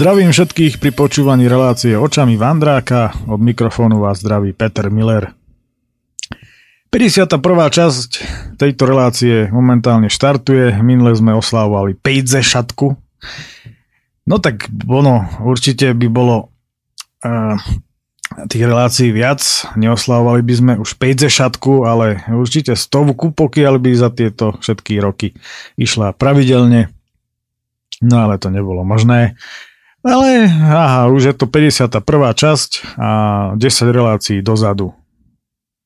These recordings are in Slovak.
Zdravím všetkých pri počúvaní relácie očami Vandráka. Od mikrofónu vás zdraví Peter Miller. 51. časť tejto relácie momentálne štartuje. Minule sme oslávovali Pejze šatku. No tak ono, určite by bolo uh, tých relácií viac. Neoslávovali by sme už Pejze šatku, ale určite stovku, pokiaľ by za tieto všetky roky išla pravidelne. No ale to nebolo možné. Ale aha, už je to 51. časť a 10 relácií dozadu.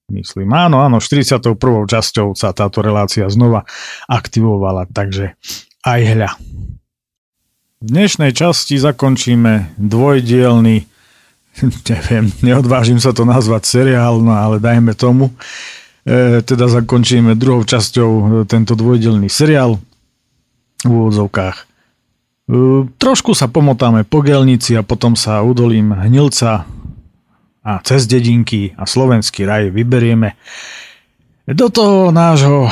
Myslím, áno, áno, 41. časťou sa táto relácia znova aktivovala, takže aj hľa. V dnešnej časti zakončíme dvojdielný, neviem, neodvážim sa to nazvať seriál, no ale dajme tomu, e, teda zakončíme druhou časťou e, tento dvojdielný seriál v úvodzovkách Trošku sa pomotáme po Gelnici a potom sa udolím Hnilca a cez dedinky a slovenský raj vyberieme do toho nášho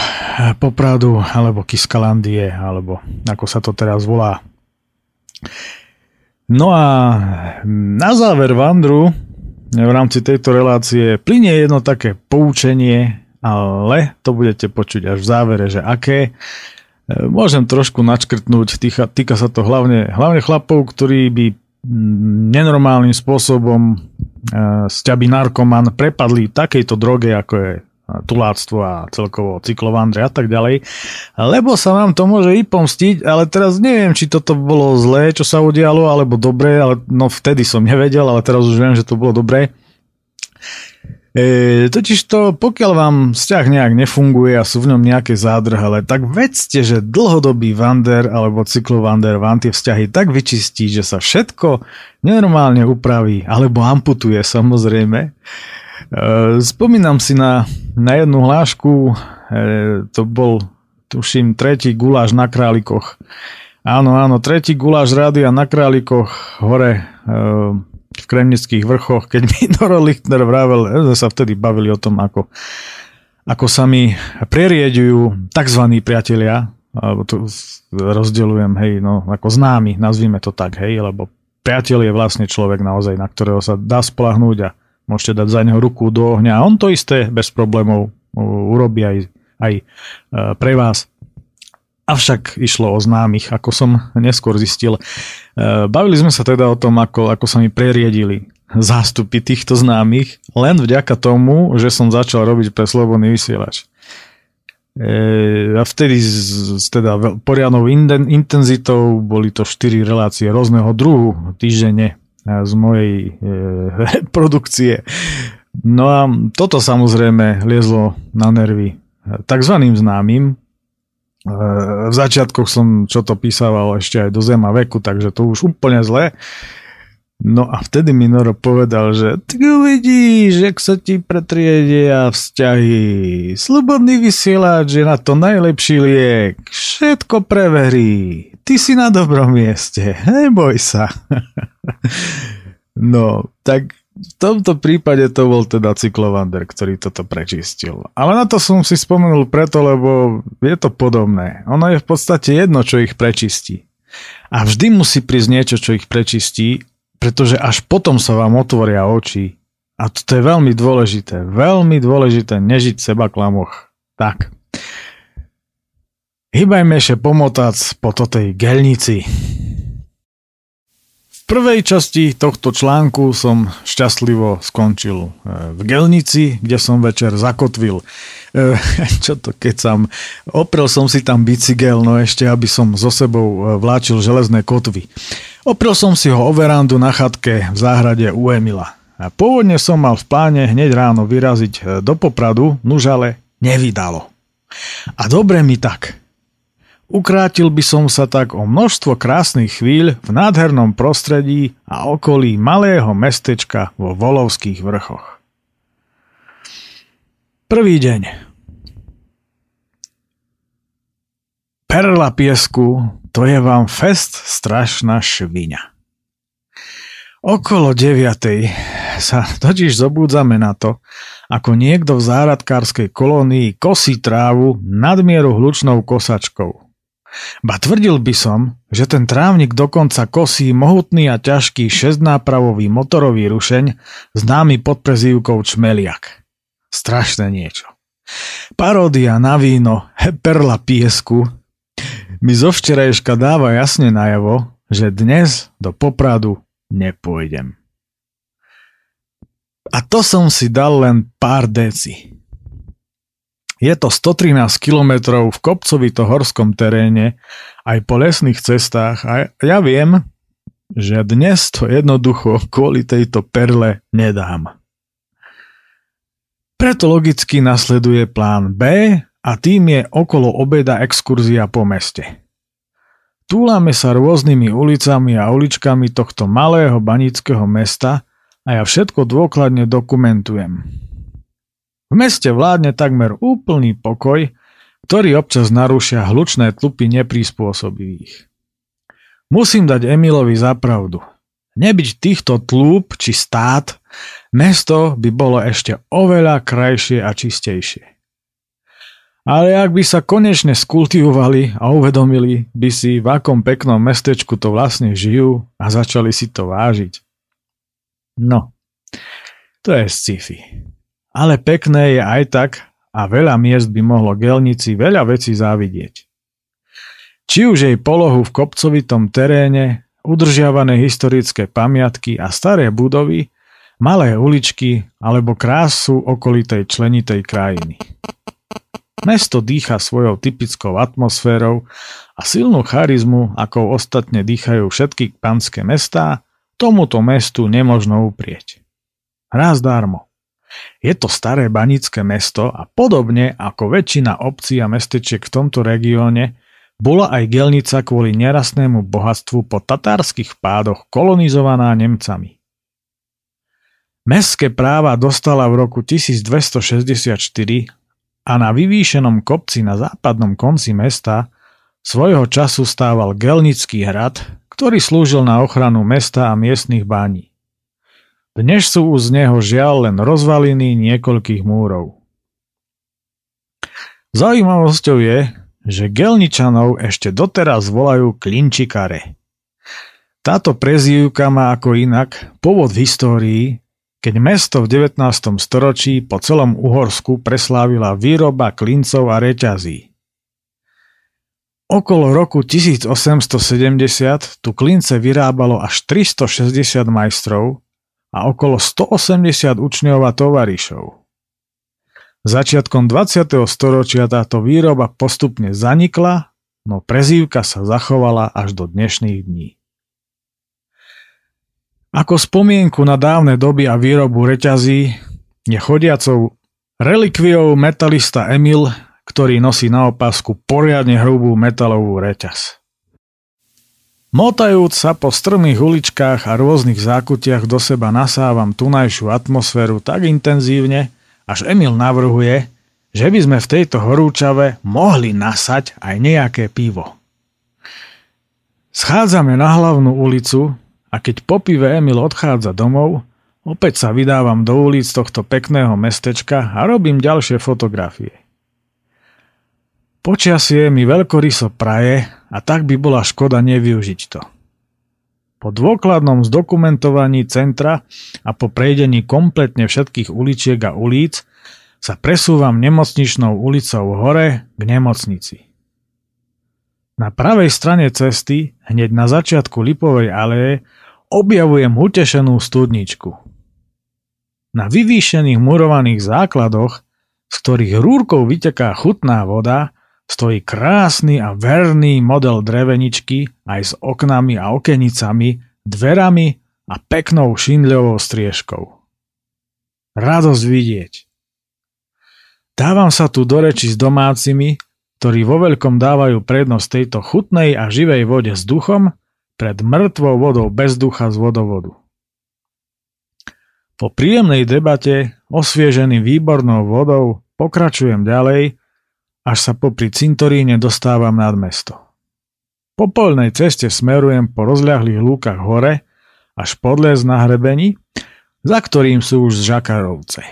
Popradu alebo Kiskalandie, alebo ako sa to teraz volá. No a na záver Vandru v rámci tejto relácie plinie jedno také poučenie, ale to budete počuť až v závere, že aké. Môžem trošku načkrtnúť, týka, týka sa to hlavne, hlavne chlapov, ktorí by nenormálnym spôsobom e, by narkoman prepadli takejto droge, ako je tuláctvo a celkovo cyklovandre a tak ďalej, lebo sa vám to môže i pomstiť, ale teraz neviem, či toto bolo zlé, čo sa udialo, alebo dobré, ale no vtedy som nevedel, ale teraz už viem, že to bolo dobré. E, totiž to, pokiaľ vám vzťah nejak nefunguje a sú v ňom nejaké zádrhele, tak vedzte, že dlhodobý vander alebo cyklovander vám tie vzťahy tak vyčistí, že sa všetko nenormálne upraví alebo amputuje samozrejme. E, spomínam si na, na jednu hlášku, e, to bol tuším tretí guláš na králikoch. Áno, áno, tretí guláš rádia na králikoch hore e, v Kremnických vrchoch, keď mi Noro Lichtner vravel, sme sa vtedy bavili o tom, ako, ako sa mi prerieďujú tzv. priatelia, alebo to rozdeľujem, hej, no, ako známy, nazvime to tak, hej, lebo priateľ je vlastne človek naozaj, na ktorého sa dá spolahnúť a môžete dať za neho ruku do ohňa a on to isté bez problémov urobí aj, aj e, pre vás. Avšak išlo o známych, ako som neskôr zistil. E, bavili sme sa teda o tom, ako, ako sa mi preriedili zástupy týchto známych, len vďaka tomu, že som začal robiť pre Slobodný vysielač. E, a vtedy s teda poriadnou intenzitou boli to 4 relácie rôzneho druhu týždenne z mojej e, produkcie. No a toto samozrejme liezlo na nervy takzvaným známym, v začiatkoch som čo to písal ešte aj do zema veku, takže to už úplne zle. No a vtedy mi Noro povedal, že ty uvidíš, jak sa ti pretriedia vzťahy. Slobodný vysielač je na to najlepší liek. Všetko preverí. Ty si na dobrom mieste. Neboj sa. no, tak v tomto prípade to bol teda cyklovander, ktorý toto prečistil. Ale na to som si spomenul preto, lebo je to podobné. Ono je v podstate jedno, čo ich prečistí. A vždy musí prísť niečo, čo ich prečistí, pretože až potom sa vám otvoria oči. A to je veľmi dôležité. Veľmi dôležité nežiť seba klamoch. Tak. Hýbajme ešte pomotac po totej gelnici prvej časti tohto článku som šťastlivo skončil e, v Gelnici, kde som večer zakotvil. E, čo to keď som... Oprel som si tam bicykel, no ešte aby som so sebou e, vláčil železné kotvy. Oprel som si ho o verandu na chatke v záhrade u Emila. Pôvodne som mal v pláne hneď ráno vyraziť do Popradu, nuž nevydalo. A dobre mi tak. Ukrátil by som sa tak o množstvo krásnych chvíľ v nádhernom prostredí a okolí malého mestečka vo Volovských vrchoch. Prvý deň. Perla piesku, to je vám fest strašná šviňa. Okolo deviatej sa totiž zobúdzame na to, ako niekto v záradkárskej kolónii kosí trávu nadmieru hlučnou kosačkou. Ba tvrdil by som, že ten trávnik dokonca kosí mohutný a ťažký šestnápravový motorový rušeň, známy pod prezývkou Čmeliak. Strašné niečo. Paródia na víno, perla piesku, mi zo včerajška dáva jasne najavo, že dnes do Popradu nepôjdem. A to som si dal len pár deci. Je to 113 km v kopcovito horskom teréne, aj po lesných cestách a ja viem, že dnes to jednoducho kvôli tejto perle nedám. Preto logicky nasleduje plán B a tým je okolo obeda exkurzia po meste. Túlame sa rôznymi ulicami a uličkami tohto malého banického mesta a ja všetko dôkladne dokumentujem. V meste vládne takmer úplný pokoj, ktorý občas narúšia hlučné tlupy neprispôsobivých. Musím dať Emilovi za pravdu. Nebyť týchto tlúp či stát, mesto by bolo ešte oveľa krajšie a čistejšie. Ale ak by sa konečne skultivovali a uvedomili by si, v akom peknom mestečku to vlastne žijú a začali si to vážiť. No, to je sci-fi. Ale pekné je aj tak a veľa miest by mohlo gelnici veľa vecí závidieť. Či už jej polohu v kopcovitom teréne, udržiavané historické pamiatky a staré budovy, malé uličky alebo krásu okolitej členitej krajiny. Mesto dýcha svojou typickou atmosférou a silnú charizmu, ako ostatne dýchajú všetky panské mestá, tomuto mestu nemožno uprieť. Raz darmo. Je to staré banické mesto a podobne ako väčšina obcí a mestečiek v tomto regióne, bola aj gelnica kvôli nerastnému bohatstvu po tatárskych pádoch kolonizovaná Nemcami. Mestské práva dostala v roku 1264 a na vyvýšenom kopci na západnom konci mesta svojho času stával Gelnický hrad, ktorý slúžil na ochranu mesta a miestnych bání. Dnes sú z neho žiaľ len rozvaliny niekoľkých múrov. Zaujímavosťou je, že Gelničanov ešte doteraz volajú klinčikare. Táto prezývka má ako inak povod v histórii, keď mesto v 19. storočí po celom Uhorsku preslávila výroba klincov a reťazí. Okolo roku 1870 tu klince vyrábalo až 360 majstrov a okolo 180 učňov a tovarišov. Začiatkom 20. storočia táto výroba postupne zanikla, no prezývka sa zachovala až do dnešných dní. Ako spomienku na dávne doby a výrobu reťazí je chodiacou relikviou metalista Emil, ktorý nosí na opasku poriadne hrubú metalovú reťaz. Motajúc sa po strmých uličkách a rôznych zákutiach do seba nasávam tunajšiu atmosféru tak intenzívne, až Emil navrhuje, že by sme v tejto horúčave mohli nasať aj nejaké pivo. Schádzame na hlavnú ulicu a keď po pive Emil odchádza domov, opäť sa vydávam do ulic tohto pekného mestečka a robím ďalšie fotografie. Počasie mi veľkoryso praje a tak by bola škoda nevyužiť to. Po dôkladnom zdokumentovaní centra a po prejdení kompletne všetkých uličiek a ulic sa presúvam nemocničnou ulicou hore k nemocnici. Na pravej strane cesty, hneď na začiatku Lipovej aleje, objavujem utešenú studničku. Na vyvýšených murovaných základoch, z ktorých rúrkou vyteká chutná voda, stojí krásny a verný model dreveničky aj s oknami a okenicami, dverami a peknou šindľovou striežkou. Radosť vidieť. Dávam sa tu do reči s domácimi, ktorí vo veľkom dávajú prednosť tejto chutnej a živej vode s duchom pred mŕtvou vodou bez ducha z vodovodu. Po príjemnej debate, osviežený výbornou vodou, pokračujem ďalej až sa popri cintoríne dostávam nad mesto. Po polnej ceste smerujem po rozľahlých lúkach hore až podles na hrebení, za ktorým sú už žakarovce.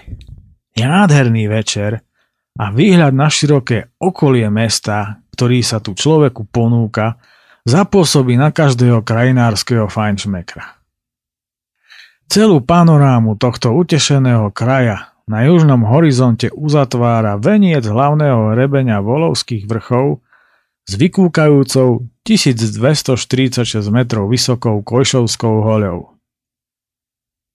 Je nádherný večer a výhľad na široké okolie mesta, ktorý sa tu človeku ponúka, zapôsobí na každého krajinárskeho fajnšmekra. Celú panorámu tohto utešeného kraja na južnom horizonte uzatvára veniec hlavného hrebenia Volovských vrchov s vykúkajúcou 1246 metrov vysokou Kojšovskou hoľou.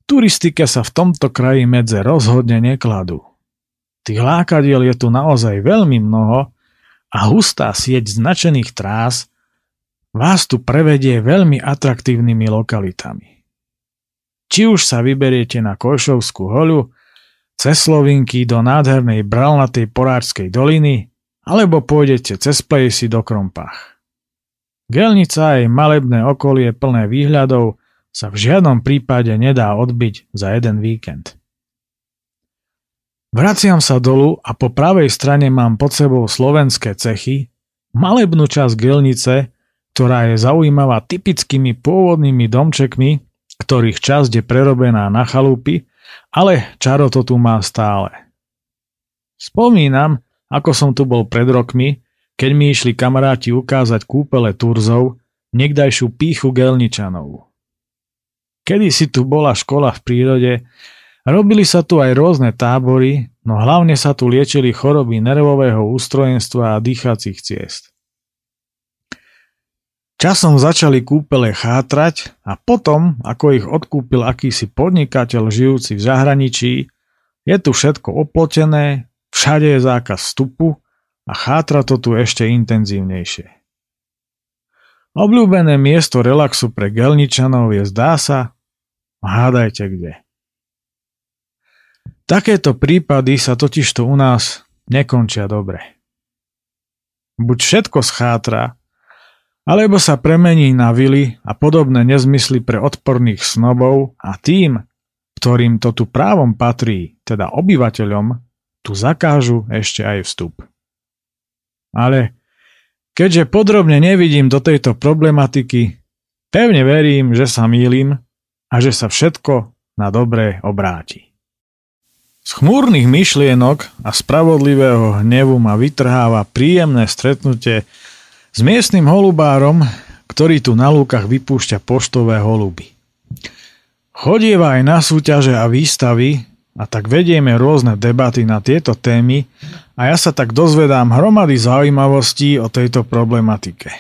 Turistike sa v tomto kraji medze rozhodne nekladú. Tých lákadiel je tu naozaj veľmi mnoho a hustá sieť značených trás vás tu prevedie veľmi atraktívnymi lokalitami. Či už sa vyberiete na Košovskú holu, cez Slovinky do nádhernej bralnatej poráčskej doliny, alebo pôjdete cez plejsy do Krompách. Gelnica a jej malebné okolie plné výhľadov sa v žiadnom prípade nedá odbiť za jeden víkend. Vraciam sa dolu a po pravej strane mám pod sebou slovenské cechy, malebnú časť gelnice, ktorá je zaujímavá typickými pôvodnými domčekmi, ktorých časť je prerobená na chalúpy, ale čaro to tu má stále. Spomínam, ako som tu bol pred rokmi, keď mi išli kamaráti ukázať kúpele Turzov, niekdajšiu píchu Gelničanov. Kedy si tu bola škola v prírode, robili sa tu aj rôzne tábory, no hlavne sa tu liečili choroby nervového ústrojenstva a dýchacích ciest. Časom začali kúpele chátrať a potom, ako ich odkúpil akýsi podnikateľ žijúci v zahraničí, je tu všetko oplotené, všade je zákaz vstupu a chátra to tu ešte intenzívnejšie. Obľúbené miesto relaxu pre gelničanov je zdá sa, hádajte kde. Takéto prípady sa totižto u nás nekončia dobre. Buď všetko schátra, alebo sa premení na vily a podobné nezmysly pre odporných snobov a tým, ktorým to tu právom patrí, teda obyvateľom, tu zakážu ešte aj vstup. Ale keďže podrobne nevidím do tejto problematiky, pevne verím, že sa mýlim a že sa všetko na dobré obráti. Z chmúrnych myšlienok a spravodlivého hnevu ma vytrháva príjemné stretnutie s miestnym holubárom, ktorý tu na lúkach vypúšťa poštové holuby. Chodieva aj na súťaže a výstavy a tak vedieme rôzne debaty na tieto témy a ja sa tak dozvedám hromady zaujímavostí o tejto problematike.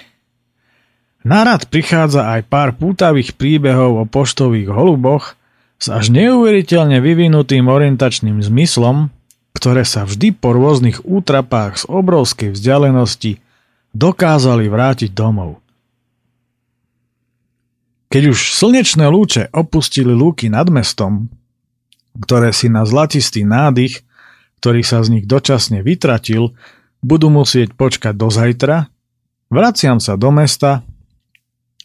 Narad prichádza aj pár pútavých príbehov o poštových holuboch s až neuveriteľne vyvinutým orientačným zmyslom, ktoré sa vždy po rôznych útrapách z obrovskej vzdialenosti dokázali vrátiť domov. Keď už slnečné lúče opustili lúky nad mestom, ktoré si na zlatistý nádych, ktorý sa z nich dočasne vytratil, budú musieť počkať do zajtra, vraciam sa do mesta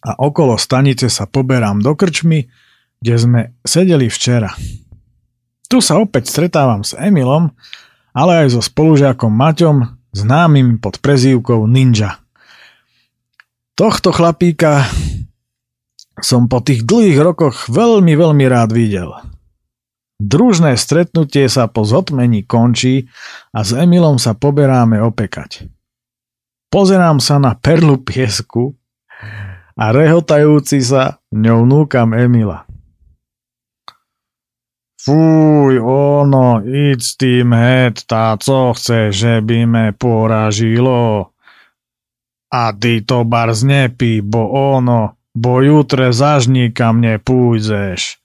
a okolo stanice sa poberám do krčmy, kde sme sedeli včera. Tu sa opäť stretávam s Emilom, ale aj so spolužiakom Maťom, známym pod prezývkou Ninja. Tohto chlapíka som po tých dlhých rokoch veľmi, veľmi rád videl. Družné stretnutie sa po zotmení končí a s Emilom sa poberáme opekať. Pozerám sa na perlu piesku a rehotajúci sa ňou núkam Emila. Fuj, ono, id s tým het, tá co chce, že by me poražilo. A ty to barz nepí, bo ono, bo jutre zaž nikam nepújdeš.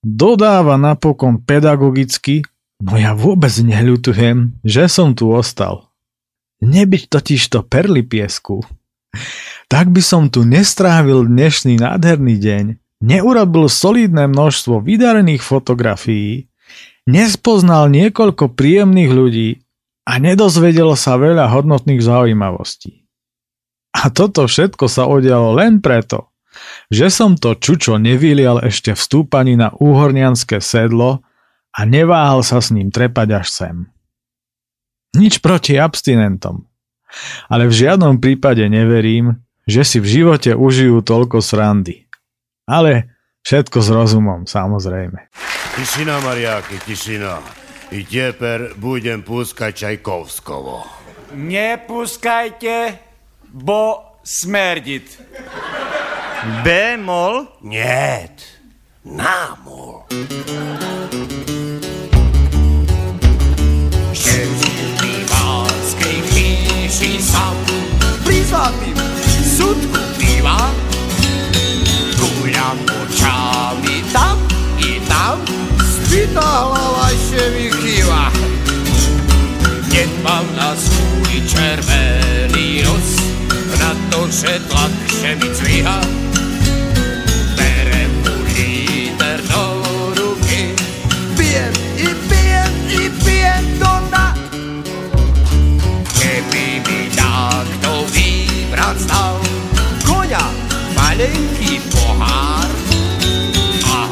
Dodáva napokon pedagogicky, no ja vôbec neľutujem, že som tu ostal. Nebyť totiž to perli piesku. Tak by som tu nestrávil dnešný nádherný deň neurobil solidné množstvo vydarených fotografií, nespoznal niekoľko príjemných ľudí a nedozvedel sa veľa hodnotných zaujímavostí. A toto všetko sa udialo len preto, že som to čučo nevylial ešte v na úhornianské sedlo a neváhal sa s ním trepať až sem. Nič proti abstinentom, ale v žiadnom prípade neverím, že si v živote užijú toľko srandy. Ale všetko s rozumom, samozrejme. Tišina, Mariáky, tišina. I teper budem púskať Čajkovskovo. Nepúskajte, bo smerdit. B-mol? Niet, námol. Šerčívanskej kníži sam očami tam i tam, spýta hlava ešte mi chýva. Keď mám na svůj červený nos, na to, že tlak mi cvíha, malenký pohár a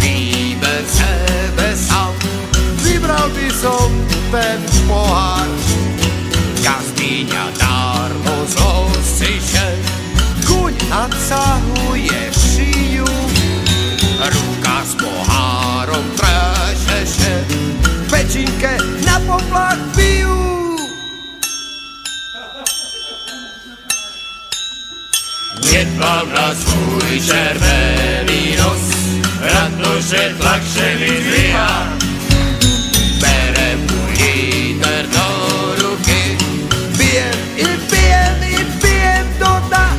výber sebe vybral by som ten pohár. Dňa darmo zosiše, kuň šiju, Jedvám na svůj červený nos, protože tlak že mi dvíhá. Berem mu líter do ruky, pijem i pijem i pijem do dna.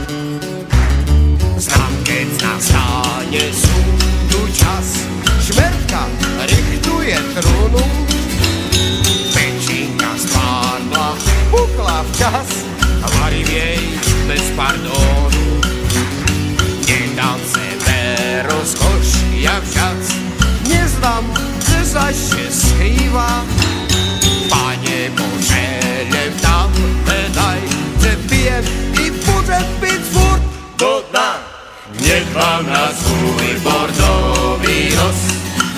Znám, keď nastane súdu čas, šmerka richtuje trunu, pečinka stvárla, pukla včas, a varím jej bez pardónu. Skrýva. Pane Bože, len tam daj, že pijem i piť furt do dna. Nech vám na svůj bordový nos,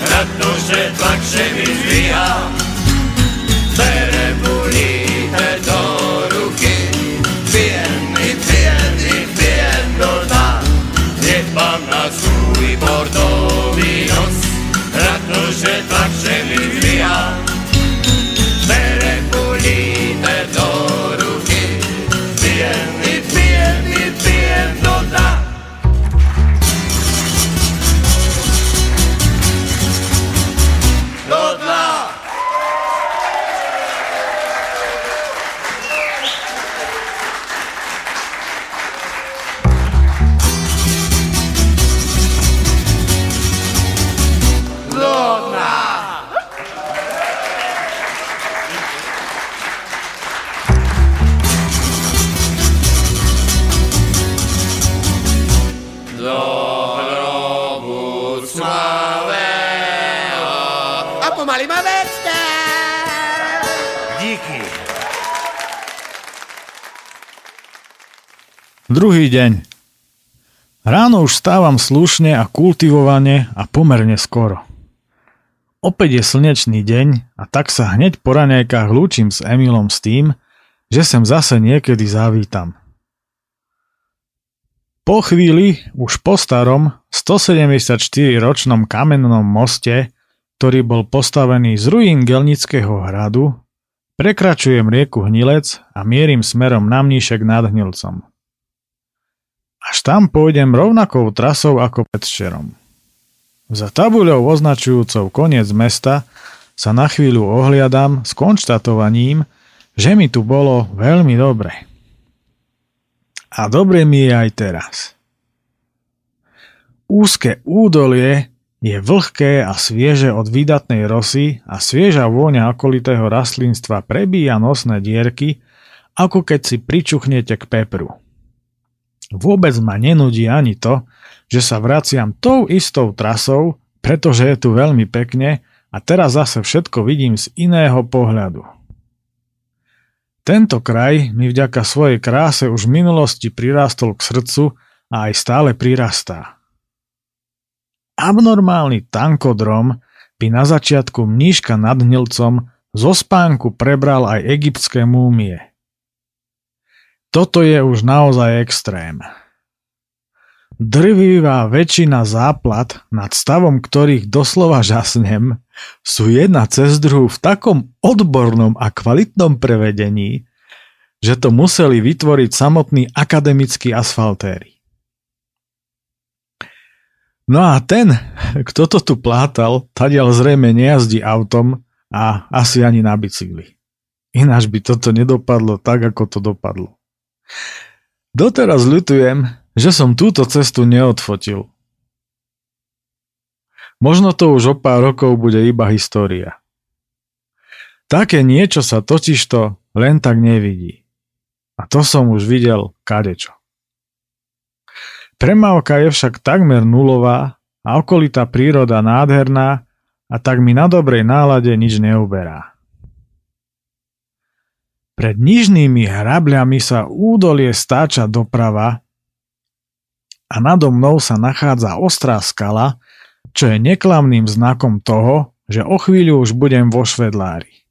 protože tlak že mi zvíha. Druhý deň. Ráno už stávam slušne a kultivovane a pomerne skoro. Opäť je slnečný deň a tak sa hneď po raňajkách lúčim s Emilom s tým, že sem zase niekedy zavítam. Po chvíli, už po starom, 174-ročnom kamennom moste, ktorý bol postavený z ruín Gelnického hradu, prekračujem rieku Hnilec a mierim smerom na Mníšek nad Hnilcom. Až tam pôjdem rovnakou trasou ako pred včerom. Za tabuľou označujúcou koniec mesta sa na chvíľu ohliadam s konštatovaním, že mi tu bolo veľmi dobre. A dobre mi je aj teraz. Úzke údolie je vlhké a svieže od výdatnej rosy a svieža vôňa okolitého rastlinstva prebíja nosné dierky, ako keď si pričuchnete k pepru. Vôbec ma nenudí ani to, že sa vraciam tou istou trasou, pretože je tu veľmi pekne a teraz zase všetko vidím z iného pohľadu. Tento kraj mi vďaka svojej kráse už v minulosti prirástol k srdcu a aj stále prirastá. Abnormálny tankodrom by na začiatku mníška nad Hnilcom zo spánku prebral aj egyptské múmie. Toto je už naozaj extrém. Drvivá väčšina záplat, nad stavom ktorých doslova žasnem, sú jedna cez druhú v takom odbornom a kvalitnom prevedení, že to museli vytvoriť samotní akademickí asfaltéri. No a ten, kto to tu plátal, tadiaľ zrejme nejazdí autom a asi ani na bicykli. Ináč by toto nedopadlo tak, ako to dopadlo. Doteraz ľutujem, že som túto cestu neodfotil. Možno to už o pár rokov bude iba história. Také niečo sa totižto len tak nevidí. A to som už videl kadečo. Premávka je však takmer nulová a okolitá príroda nádherná a tak mi na dobrej nálade nič neuberá. Pred nižnými hrabľami sa údolie stáča doprava a nado mnou sa nachádza ostrá skala, čo je neklamným znakom toho, že o chvíľu už budem vo Švedlári.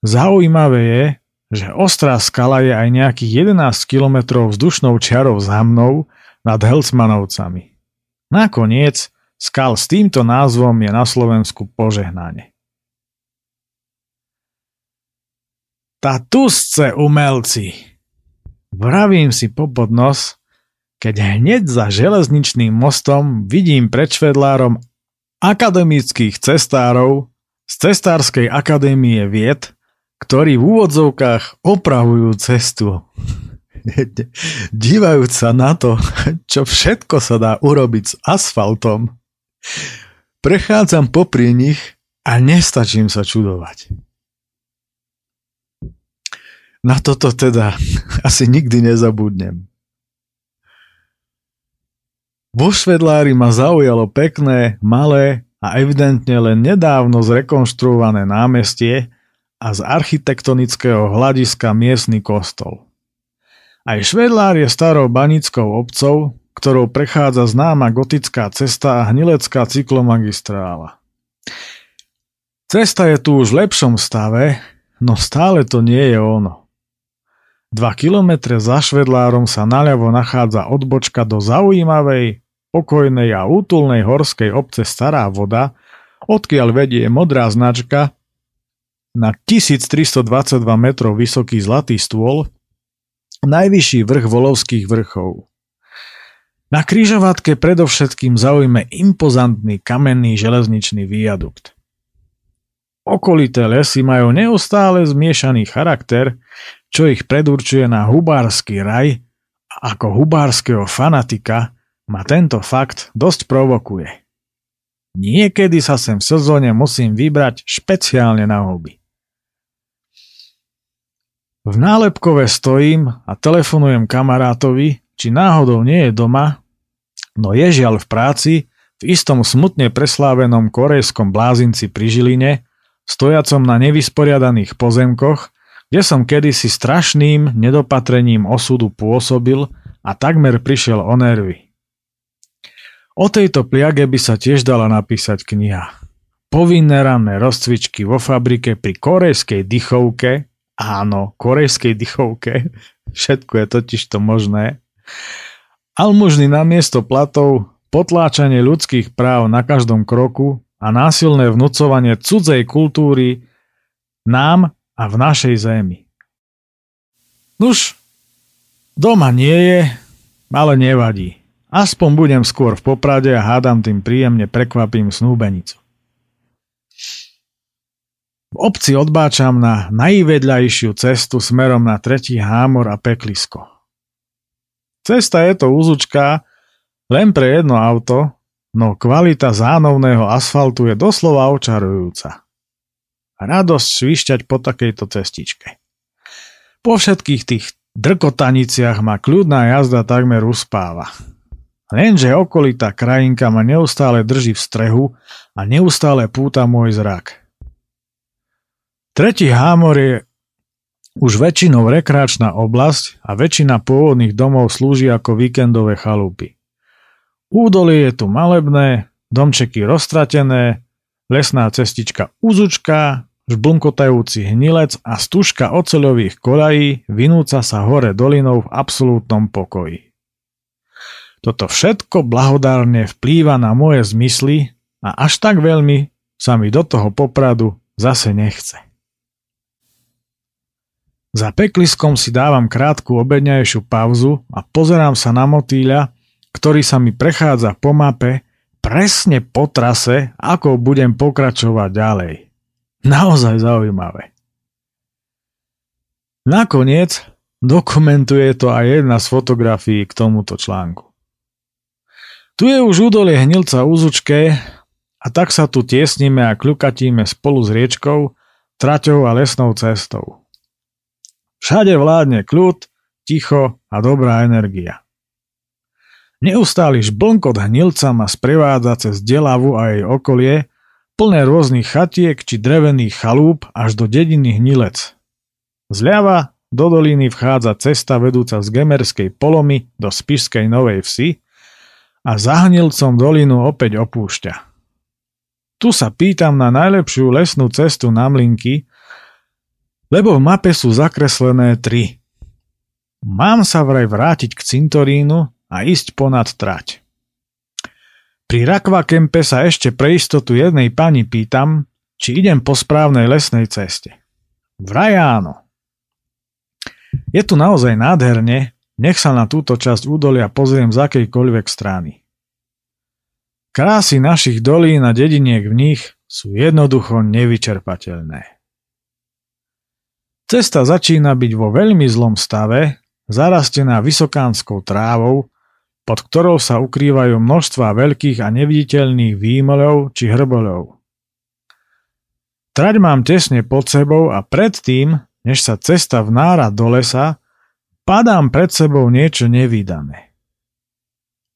Zaujímavé je, že ostrá skala je aj nejakých 11 km vzdušnou čiarou za mnou nad Helsmanovcami. Nakoniec, skal s týmto názvom je na Slovensku požehnanie. Tá tusce umelci. Vravím si popod nos, keď hneď za železničným mostom vidím pred akademických cestárov z Cestárskej akadémie vied, ktorí v úvodzovkách opravujú cestu. Dívajúc sa na to, čo všetko sa dá urobiť s asfaltom, prechádzam popri nich a nestačím sa čudovať. Na toto teda asi nikdy nezabudnem. Vo Švedlári ma zaujalo pekné, malé a evidentne len nedávno zrekonštruované námestie, a z architektonického hľadiska miestny kostol. Aj Švedlár je starou banickou obcov, ktorou prechádza známa gotická cesta a hnilecká cyklomagistrála. Cesta je tu už v lepšom stave, no stále to nie je ono. Dva kilometre za Švedlárom sa naľavo nachádza odbočka do zaujímavej, pokojnej a útulnej horskej obce Stará voda, odkiaľ vedie modrá značka na 1322 metrov vysoký zlatý stôl, najvyšší vrch volovských vrchov. Na kryžovatke predovšetkým zaujme impozantný kamenný železničný viadukt. Okolité lesy majú neustále zmiešaný charakter, čo ich predurčuje na hubársky raj a ako hubárskeho fanatika ma tento fakt dosť provokuje. Niekedy sa sem v sezóne musím vybrať špeciálne na huby. V nálepkove stojím a telefonujem kamarátovi, či náhodou nie je doma, no je žiaľ v práci, v istom smutne preslávenom korejskom blázinci pri Žiline, stojacom na nevysporiadaných pozemkoch, kde som kedysi strašným nedopatrením osudu pôsobil a takmer prišiel o nervy. O tejto pliage by sa tiež dala napísať kniha. Povinné ranné rozcvičky vo fabrike pri korejskej dychovke Áno, korejskej dychovke. Všetko je totiž to možné. Almužny na miesto platov, potláčanie ľudských práv na každom kroku a násilné vnúcovanie cudzej kultúry nám a v našej zemi. Nuž, doma nie je, ale nevadí. Aspoň budem skôr v Poprade a hádam tým príjemne prekvapím snúbenicu. V obci odbáčam na najvedľajšiu cestu smerom na tretí hámor a peklisko. Cesta je to úzučká len pre jedno auto, no kvalita zánovného asfaltu je doslova očarujúca. Radosť svišťať po takejto cestičke. Po všetkých tých drkotaniciach ma kľudná jazda takmer uspáva. Lenže okolitá krajinka ma neustále drží v strehu a neustále púta môj zrak – Tretí hámor je už väčšinou rekreačná oblasť a väčšina pôvodných domov slúži ako víkendové chalupy. Údolie je tu malebné, domčeky roztratené, lesná cestička úzučka, žblnkotajúci hnilec a stužka oceľových kolají vynúca sa hore dolinou v absolútnom pokoji. Toto všetko blahodárne vplýva na moje zmysly a až tak veľmi sa mi do toho popradu zase nechce. Za pekliskom si dávam krátku obedňajšiu pauzu a pozerám sa na motýľa, ktorý sa mi prechádza po mape presne po trase, ako budem pokračovať ďalej. Naozaj zaujímavé. Nakoniec dokumentuje to aj jedna z fotografií k tomuto článku. Tu je už údolie hnilca úzučke a tak sa tu tiesnime a kľukatíme spolu s riečkou, traťou a lesnou cestou. Všade vládne kľud, ticho a dobrá energia. Neustály žblnkot hnilca ma sprevádza cez Delavu a jej okolie, plné rôznych chatiek či drevených chalúp až do dediny Hnilec. Zľava do doliny vchádza cesta vedúca z Gemerskej polomy do Spišskej Novej Vsi a za Hnilcom dolinu opäť opúšťa. Tu sa pýtam na najlepšiu lesnú cestu na Mlinky, lebo v mape sú zakreslené tri. Mám sa vraj vrátiť k cintorínu a ísť ponad trať. Pri Rakva Kempe sa ešte pre istotu jednej pani pýtam, či idem po správnej lesnej ceste. Vraj áno. Je tu naozaj nádherne, nech sa na túto časť údolia pozriem z akejkoľvek strany. Krásy našich dolín a dediniek v nich sú jednoducho nevyčerpateľné. Cesta začína byť vo veľmi zlom stave, zarastená vysokánskou trávou, pod ktorou sa ukrývajú množstva veľkých a neviditeľných výmolov či hrbolov. Trať mám tesne pod sebou a predtým, než sa cesta vnára do lesa, padám pred sebou niečo nevydané.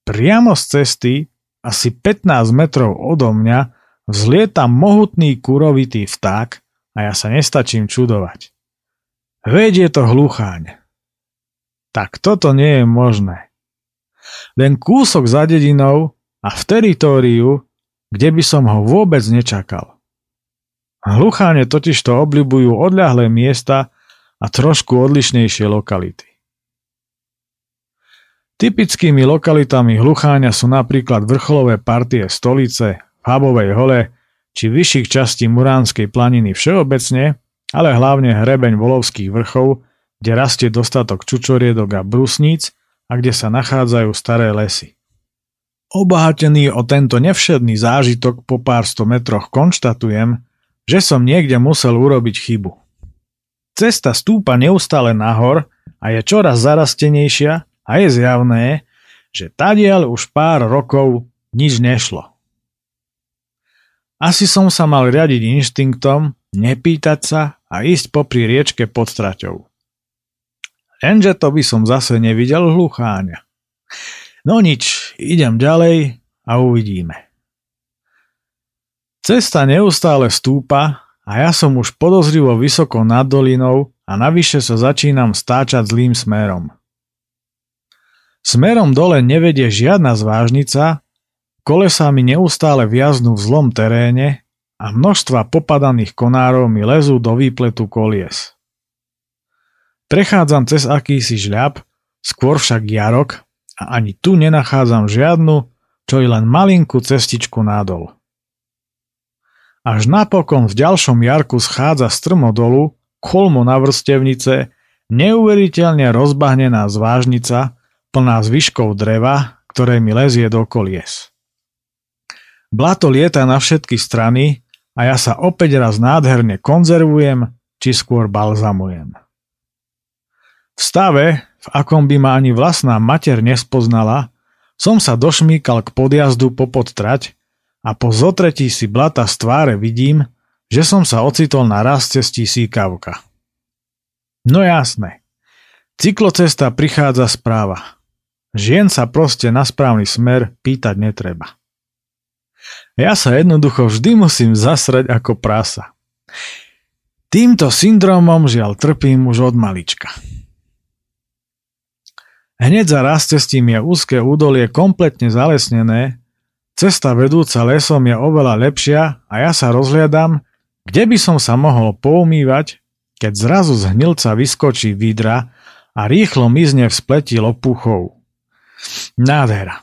Priamo z cesty, asi 15 metrov odo mňa, vzlieta mohutný kurovitý vták a ja sa nestačím čudovať. Veď je to hlucháň. Tak toto nie je možné. Len kúsok za dedinou a v teritóriu, kde by som ho vôbec nečakal. Hlucháne totižto obľubujú odľahlé miesta a trošku odlišnejšie lokality. Typickými lokalitami hlucháňa sú napríklad vrcholové partie stolice, v Habovej hole či vyšších častí Muránskej planiny všeobecne ale hlavne hrebeň volovských vrchov, kde rastie dostatok čučoriedok a brusníc a kde sa nachádzajú staré lesy. Obohatený o tento nevšedný zážitok po pár sto metroch konštatujem, že som niekde musel urobiť chybu. Cesta stúpa neustále nahor a je čoraz zarastenejšia a je zjavné, že tadiaľ už pár rokov nič nešlo. Asi som sa mal riadiť inštinktom, nepýtať sa a ísť popri riečke pod straťou. Lenže to by som zase nevidel hlucháňa. No nič, idem ďalej a uvidíme. Cesta neustále stúpa a ja som už podozrivo vysoko nad dolinou a navyše sa začínam stáčať zlým smerom. Smerom dole nevedie žiadna zvážnica, kolesa mi neustále viaznú v zlom teréne a množstva popadaných konárov mi lezú do výpletu kolies. Prechádzam cez akýsi žľab, skôr však jarok a ani tu nenachádzam žiadnu, čo i len malinkú cestičku nádol. Až napokon v ďalšom jarku schádza strmo dolu, kolmo na vrstevnice, neuveriteľne rozbahnená zvážnica, plná zvyškov dreva, ktoré mi lezie do kolies. Blato lieta na všetky strany a ja sa opäť raz nádherne konzervujem, či skôr balzamujem. V stave, v akom by ma ani vlastná mater nespoznala, som sa došmíkal k podjazdu po podtrať a po zotretí si blata z tváre vidím, že som sa ocitol na raz síkavka. No jasné. Cyklocesta prichádza správa. Žien sa proste na správny smer pýtať netreba. Ja sa jednoducho vždy musím zasrať ako prasa. Týmto syndromom žiaľ trpím už od malička. Hneď za raz cestím je úzke údolie kompletne zalesnené, cesta vedúca lesom je oveľa lepšia a ja sa rozhliadam, kde by som sa mohol poumývať, keď zrazu z hnilca vyskočí vidra a rýchlo mizne v spleti lopuchov. Nádhera.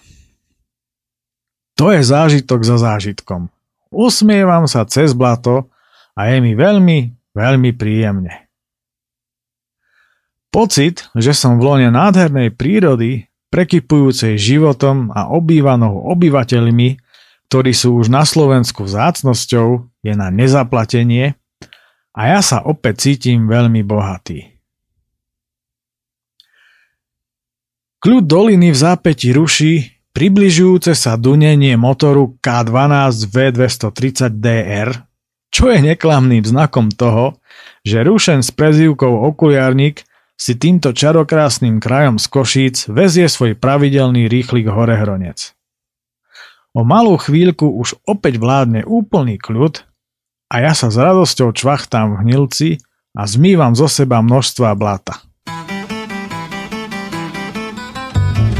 To je zážitok za zážitkom. Usmievam sa cez blato a je mi veľmi, veľmi príjemne. Pocit, že som v lone nádhernej prírody, prekypujúcej životom a obývanou obyvateľmi, ktorí sú už na Slovensku vzácnosťou, je na nezaplatenie a ja sa opäť cítim veľmi bohatý. Kľud doliny v zápäti ruší približujúce sa dunenie motoru K12 V230DR, čo je neklamným znakom toho, že Rušen s prezývkou Okuliarník si týmto čarokrásnym krajom z Košíc vezie svoj pravidelný rýchlik horehronec. O malú chvíľku už opäť vládne úplný kľud a ja sa s radosťou čvachtám v hnilci a zmývam zo seba množstva blata.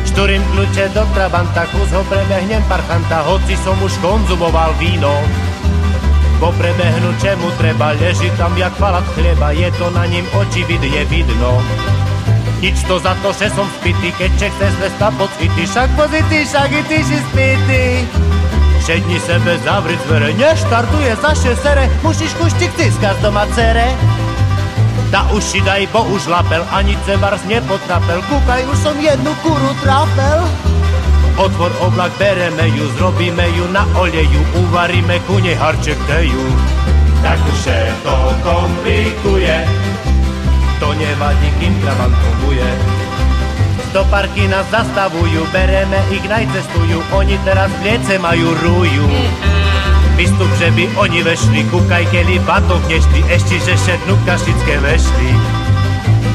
Šturím kľúče do Trabanta, kus ho prebehnem parchanta, hoci som už konzumoval víno. Po prebehnu čemu treba, leží tam jak falat chleba, je to na ním očividne vidno. Nič to za to, že som spitý, keď ček chce zvesta pocity, však pozity, však i ty si spitý. Šedni sebe, zavri dvere, neštartuje za šesere, musíš kuštik tiskať doma cere. Da uši daj, bo už lapel, ani cebars nepotrapel, kúkaj, už som jednu kuru trafel. Otvor oblak, bereme ju, zrobíme ju na oleju, uvaríme ku nej harček teju. Tak už to komplikuje, to nevadí, kým kravant funguje. Do parky nás zastavujú, bereme ich, najcestujú, oni teraz v majú rúju. Vystup, že by oni vešli, kúkaj, keli batok nešli, ešte, že šednú kašické vešli.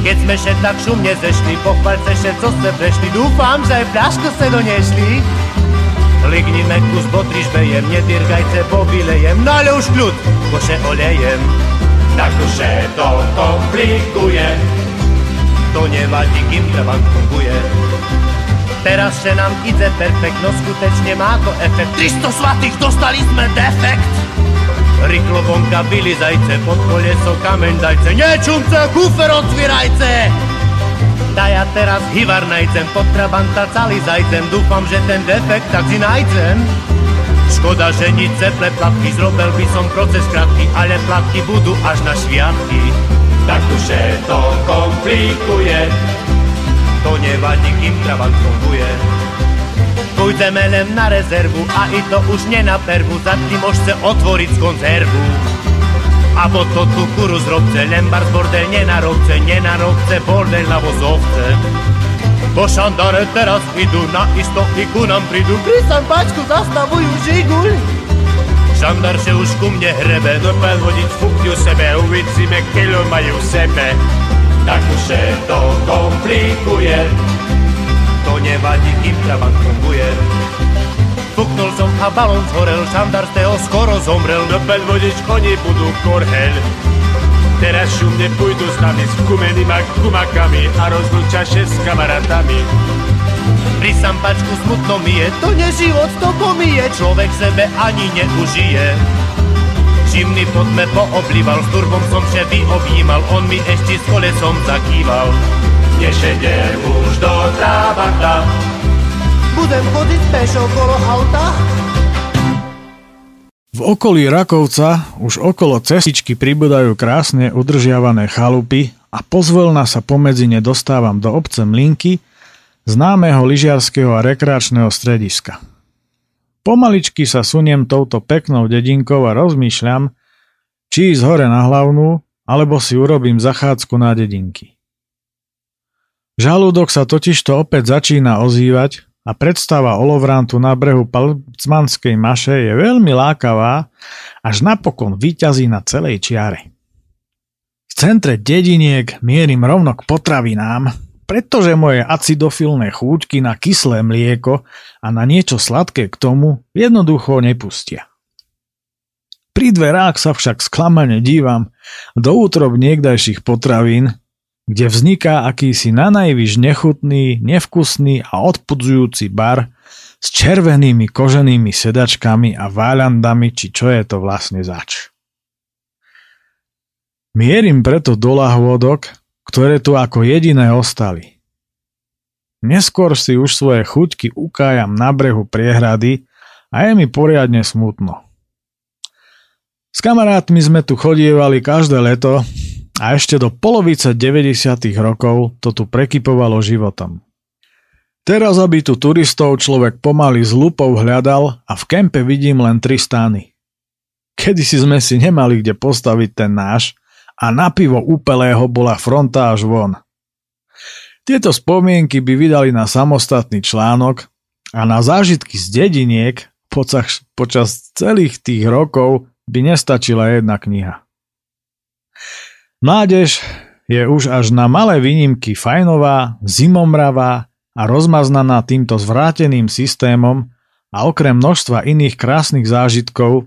Keď sme še tak šumne zešli, pochvaľce še, co sme prešli, dúfam, že aj fľašku se donešli. Lignime kus botrižbejem, nedyrgajce, pobilejem, no ale už kľud, koše olejem tak už to komplikuje. To nevadí, kým trvám funguje. Teraz še nám ide perfektno, skutečne má to efekt. 300 svatých, dostali sme defekt. Rýchlo vonka zajce, pod koleso kameň dajce, nečumce, kufer otvírajce. Da ja teraz hivar najdem, pod trabanta celý zajcem, dúfam, že ten defekt tak si najdem. Škoda, že nic ceple platky, zrobil by som proces krátky, ale platky budú až na šviatky. Tak už to komplikuje, to nevadí, kým travant funguje. Pôjdeme len na rezervu a i to už nie na pervu, zatím môžete otvoriť z konzervu. A po to tu kuru zrobce, len bar bordel nie na robce, nie na robce, bordel na vozovce. Bo šandare teraz idú na isto i ku nám prídu Pri pačku zastavujú žiguľ Šandar še už ku mne hrebe Dopel vodiť fukňu sebe Uvidíme, keľo majú sebe. Tak už to komplikuje To nevadí, kým trabant funguje Fuknul som a balón zhorel, šandar z toho skoro zomrel. Dopel vodič koni budú korhel. Teraz šumne pôjdu s nami s kumenými kumakami a rozlúča s kamarátami. Pri sampačku smutno mi je, to neživot, to pomije, človek sebe ani neužije. Čím mi poďme pooblíval, s turbom som vše vyobjímal, on mi ešte s kolesom zakýval. Nešedem už do Trabanta, budem chodiť pešo okolo auta, v okolí Rakovca už okolo cestičky pribúdajú krásne udržiavané chalupy a pozvolna sa pomedzi ne dostávam do obce Mlinky, známeho lyžiarského a rekreačného strediska. Pomaličky sa suniem touto peknou dedinkou a rozmýšľam, či ísť hore na hlavnú, alebo si urobím zachádzku na dedinky. Žalúdok sa totižto opäť začína ozývať a predstava olovrantu na brehu Palcmanskej maše je veľmi lákavá, až napokon vyťazí na celej čiare. V centre dediniek mierim rovno k potravinám, pretože moje acidofilné chúťky na kyslé mlieko a na niečo sladké k tomu jednoducho nepustia. Pri dverách sa však sklamane dívam do útrob niekdajších potravín, kde vzniká akýsi na najvyš nechutný, nevkusný a odpudzujúci bar s červenými koženými sedačkami a váľandami, či čo je to vlastne zač. Mierim preto do lahôdok, ktoré tu ako jediné ostali. Neskôr si už svoje chuťky ukájam na brehu priehrady a je mi poriadne smutno. S kamarátmi sme tu chodievali každé leto a ešte do polovice 90. rokov to tu prekypovalo životom. Teraz, aby tu turistov človek pomaly z lupou hľadal a v kempe vidím len tri stány. Kedy si sme si nemali kde postaviť ten náš a na pivo úplého bola fronta až von. Tieto spomienky by vydali na samostatný článok a na zážitky z dediniek počas celých tých rokov by nestačila jedna kniha. Mládež je už až na malé výnimky fajnová, zimomravá a rozmaznaná týmto zvráteným systémom a okrem množstva iných krásnych zážitkov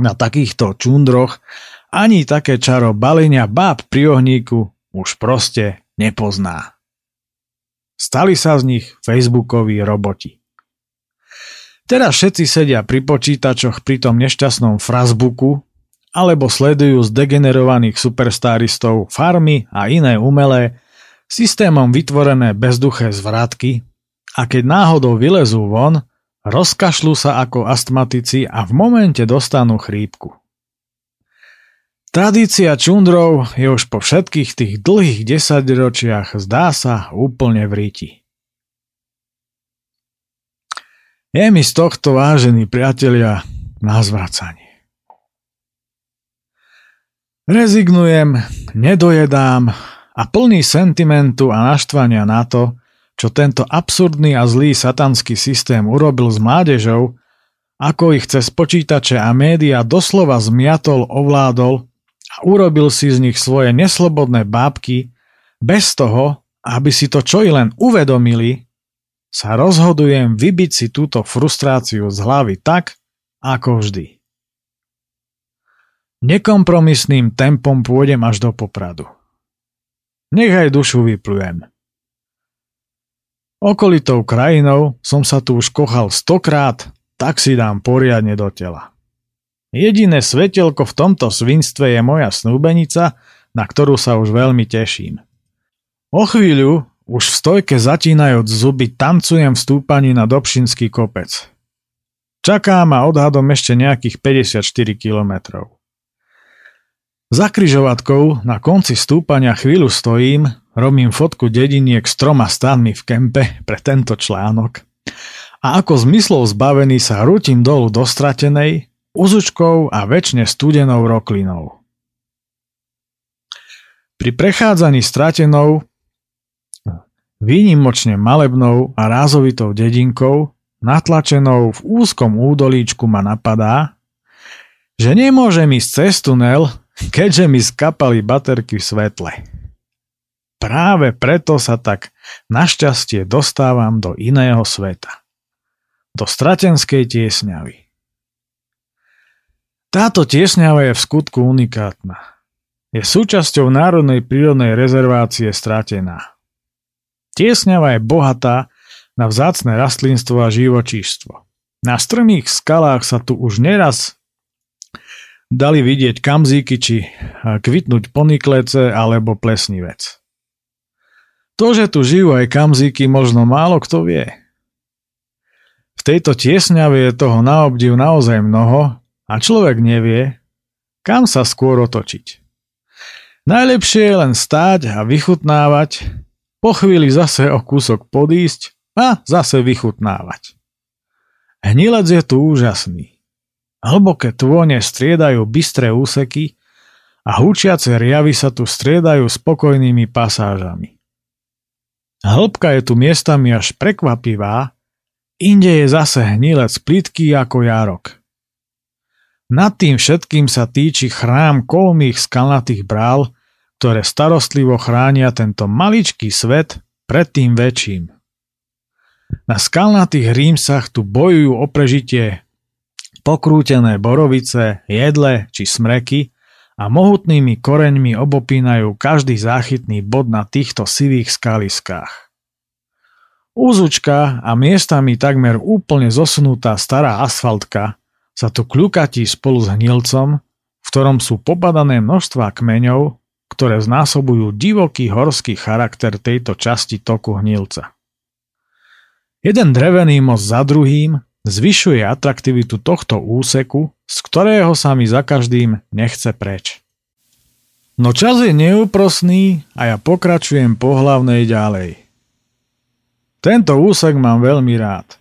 na takýchto čundroch ani také čaro balenia báb pri ohníku už proste nepozná. Stali sa z nich facebookoví roboti. Teraz všetci sedia pri počítačoch pri tom nešťastnom frasbooku alebo sledujú z degenerovaných superstaristov farmy a iné umelé systémom vytvorené bezduché zvratky a keď náhodou vylezú von, rozkašľú sa ako astmatici a v momente dostanú chrípku. Tradícia čundrov je už po všetkých tých dlhých desaťročiach zdá sa úplne v ríti. Je mi z tohto, vážení priatelia, na zvracanie. Rezignujem, nedojedám, a plný sentimentu a naštvania na to, čo tento absurdný a zlý satanský systém urobil s mládežou, ako ich cez počítače a média doslova zmiatol, ovládol a urobil si z nich svoje neslobodné bábky, bez toho, aby si to čo i len uvedomili, sa rozhodujem vybiť si túto frustráciu z hlavy tak, ako vždy. Nekompromisným tempom pôjdem až do popradu. Nech aj dušu vyplujem. Okolitou krajinou som sa tu už kochal stokrát, tak si dám poriadne do tela. Jediné svetelko v tomto svinstve je moja snúbenica, na ktorú sa už veľmi teším. O chvíľu, už v stojke zatínajúc zuby, tancujem v stúpaní na Dobšinský kopec. Čaká ma odhadom ešte nejakých 54 kilometrov. Za kryžovatkou na konci stúpania chvíľu stojím, robím fotku dediniek s troma stanmi v kempe pre tento článok a ako zmyslov zbavený sa rútim dolu do stratenej, uzučkou a väčšine studenou roklinou. Pri prechádzaní stratenou, výnimočne malebnou a rázovitou dedinkou, natlačenou v úzkom údolíčku ma napadá, že nemôžem ísť cez tunel, keďže mi skapali baterky v svetle. Práve preto sa tak našťastie dostávam do iného sveta. Do stratenskej tiesňavy. Táto tiesňava je v skutku unikátna. Je súčasťou Národnej prírodnej rezervácie Stratená. Tiesňava je bohatá na vzácne rastlinstvo a živočíštvo. Na strmých skalách sa tu už neraz dali vidieť kamzíky či kvitnúť poniklece alebo plesnivec. To, že tu žijú aj kamzíky, možno málo kto vie. V tejto tiesňave je toho na obdiv naozaj mnoho a človek nevie, kam sa skôr otočiť. Najlepšie je len stáť a vychutnávať, po chvíli zase o kúsok podísť a zase vychutnávať. Hnilec je tu úžasný. Hlboké tvone striedajú bystré úseky a hučiace riavy sa tu striedajú spokojnými pasážami. Hĺbka je tu miestami až prekvapivá, inde je zase hnilec plitký ako jarok. Nad tým všetkým sa týči chrám kolmých skalnatých brál, ktoré starostlivo chránia tento maličký svet pred tým väčším. Na skalnatých rímsach tu bojujú o prežitie pokrútené borovice, jedle či smreky a mohutnými koreňmi obopínajú každý záchytný bod na týchto sivých skaliskách. Úzučka a miestami takmer úplne zosunutá stará asfaltka sa tu kľukatí spolu s hnilcom, v ktorom sú popadané množstva kmeňov, ktoré znásobujú divoký horský charakter tejto časti toku hnilca. Jeden drevený most za druhým zvyšuje atraktivitu tohto úseku, z ktorého sa mi za každým nechce preč. No čas je neúprosný a ja pokračujem po hlavnej ďalej. Tento úsek mám veľmi rád.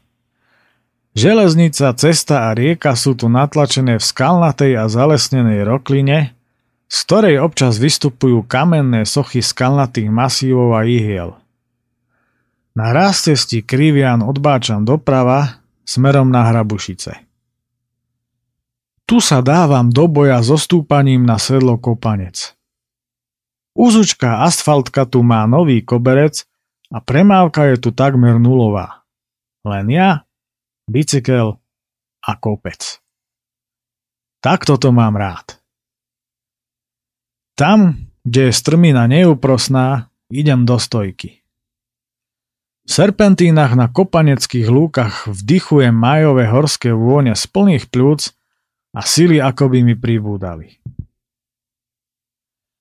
Železnica, cesta a rieka sú tu natlačené v skalnatej a zalesnenej rokline, z ktorej občas vystupujú kamenné sochy skalnatých masívov a ihiel. Na raz cesti Krivian odbáčam doprava smerom na Hrabušice. Tu sa dávam do boja so stúpaním na sedlo Kopanec. Úzučká asfaltka tu má nový koberec a premávka je tu takmer nulová. Len ja bicykel a kopec. Takto to mám rád. Tam, kde je strmina neúprosná, idem do stojky. V serpentínach na kopaneckých lúkach vdychujem majové horské vône z plných pľúc a sily ako by mi pribúdali.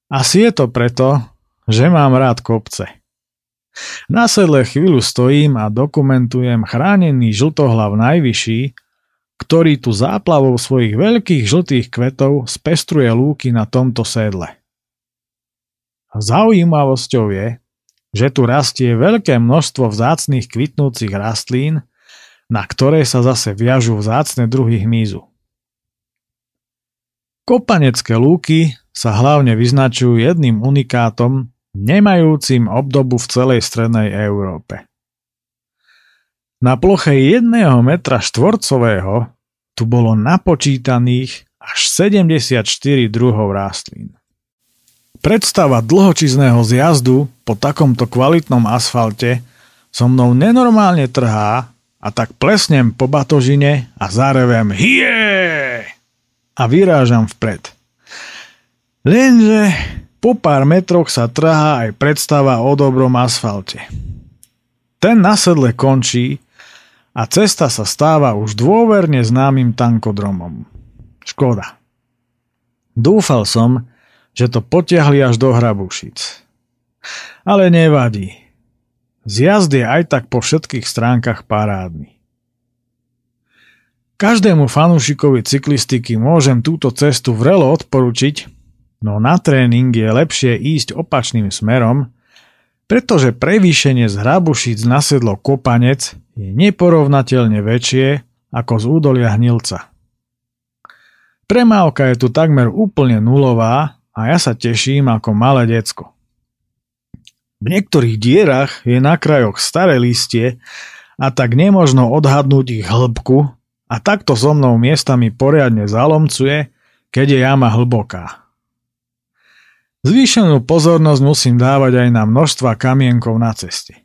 Asi je to preto, že mám rád kopce. Na sedle chvíľu stojím a dokumentujem chránený žltohlav najvyšší, ktorý tu záplavou svojich veľkých žltých kvetov spestruje lúky na tomto sedle. Zaujímavosťou je, že tu rastie veľké množstvo vzácných kvitnúcich rastlín, na ktoré sa zase viažú vzácne druhy hmyzu. Kopanecké lúky sa hlavne vyznačujú jedným unikátom, nemajúcim obdobu v celej strednej Európe. Na ploche jedného metra štvorcového tu bolo napočítaných až 74 druhov rastlín. Predstava dlhočizného zjazdu po takomto kvalitnom asfalte so mnou nenormálne trhá a tak plesnem po batožine a zarevem hie a vyrážam vpred. Lenže po pár metroch sa trhá aj predstava o dobrom asfalte. Ten na sedle končí a cesta sa stáva už dôverne známym tankodromom. Škoda. Dúfal som, že to potiahli až do Hrabušic. Ale nevadí. Zjazd je aj tak po všetkých stránkach parádny. Každému fanúšikovi cyklistiky môžem túto cestu vrelo odporučiť, No na tréning je lepšie ísť opačným smerom, pretože prevýšenie z Hrabušic na sedlo Kopanec je neporovnateľne väčšie ako z údolia Hnilca. Premávka je tu takmer úplne nulová a ja sa teším ako malé decko. V niektorých dierach je na krajoch staré listie a tak nemožno odhadnúť ich hĺbku a takto so mnou miestami poriadne zalomcuje, keď je jama hlboká. Zvýšenú pozornosť musím dávať aj na množstva kamienkov na ceste.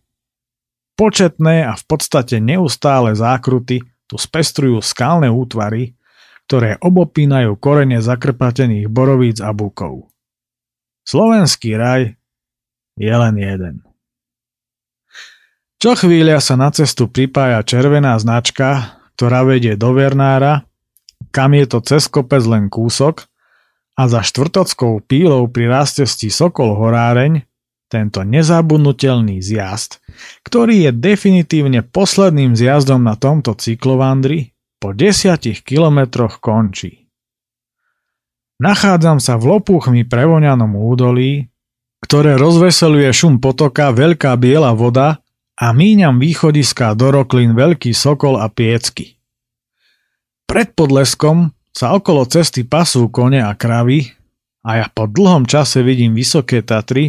Početné a v podstate neustále zákruty tu spestrujú skalné útvary, ktoré obopínajú korene zakrpatených borovíc a bukov. Slovenský raj je len jeden. Čo chvíľa sa na cestu pripája červená značka, ktorá vedie do Vernára, kam je to cez kopec len kúsok a za štvrtockou pílou pri rástesti Sokol Horáreň tento nezabudnutelný zjazd, ktorý je definitívne posledným zjazdom na tomto cyklovandri, po desiatich kilometroch končí. Nachádzam sa v lopuchmi prevoňanom údolí, ktoré rozveseluje šum potoka veľká biela voda a míňam východiská do roklín veľký sokol a piecky. Pred podleskom sa okolo cesty pasú kone a kravy a ja po dlhom čase vidím vysoké Tatry,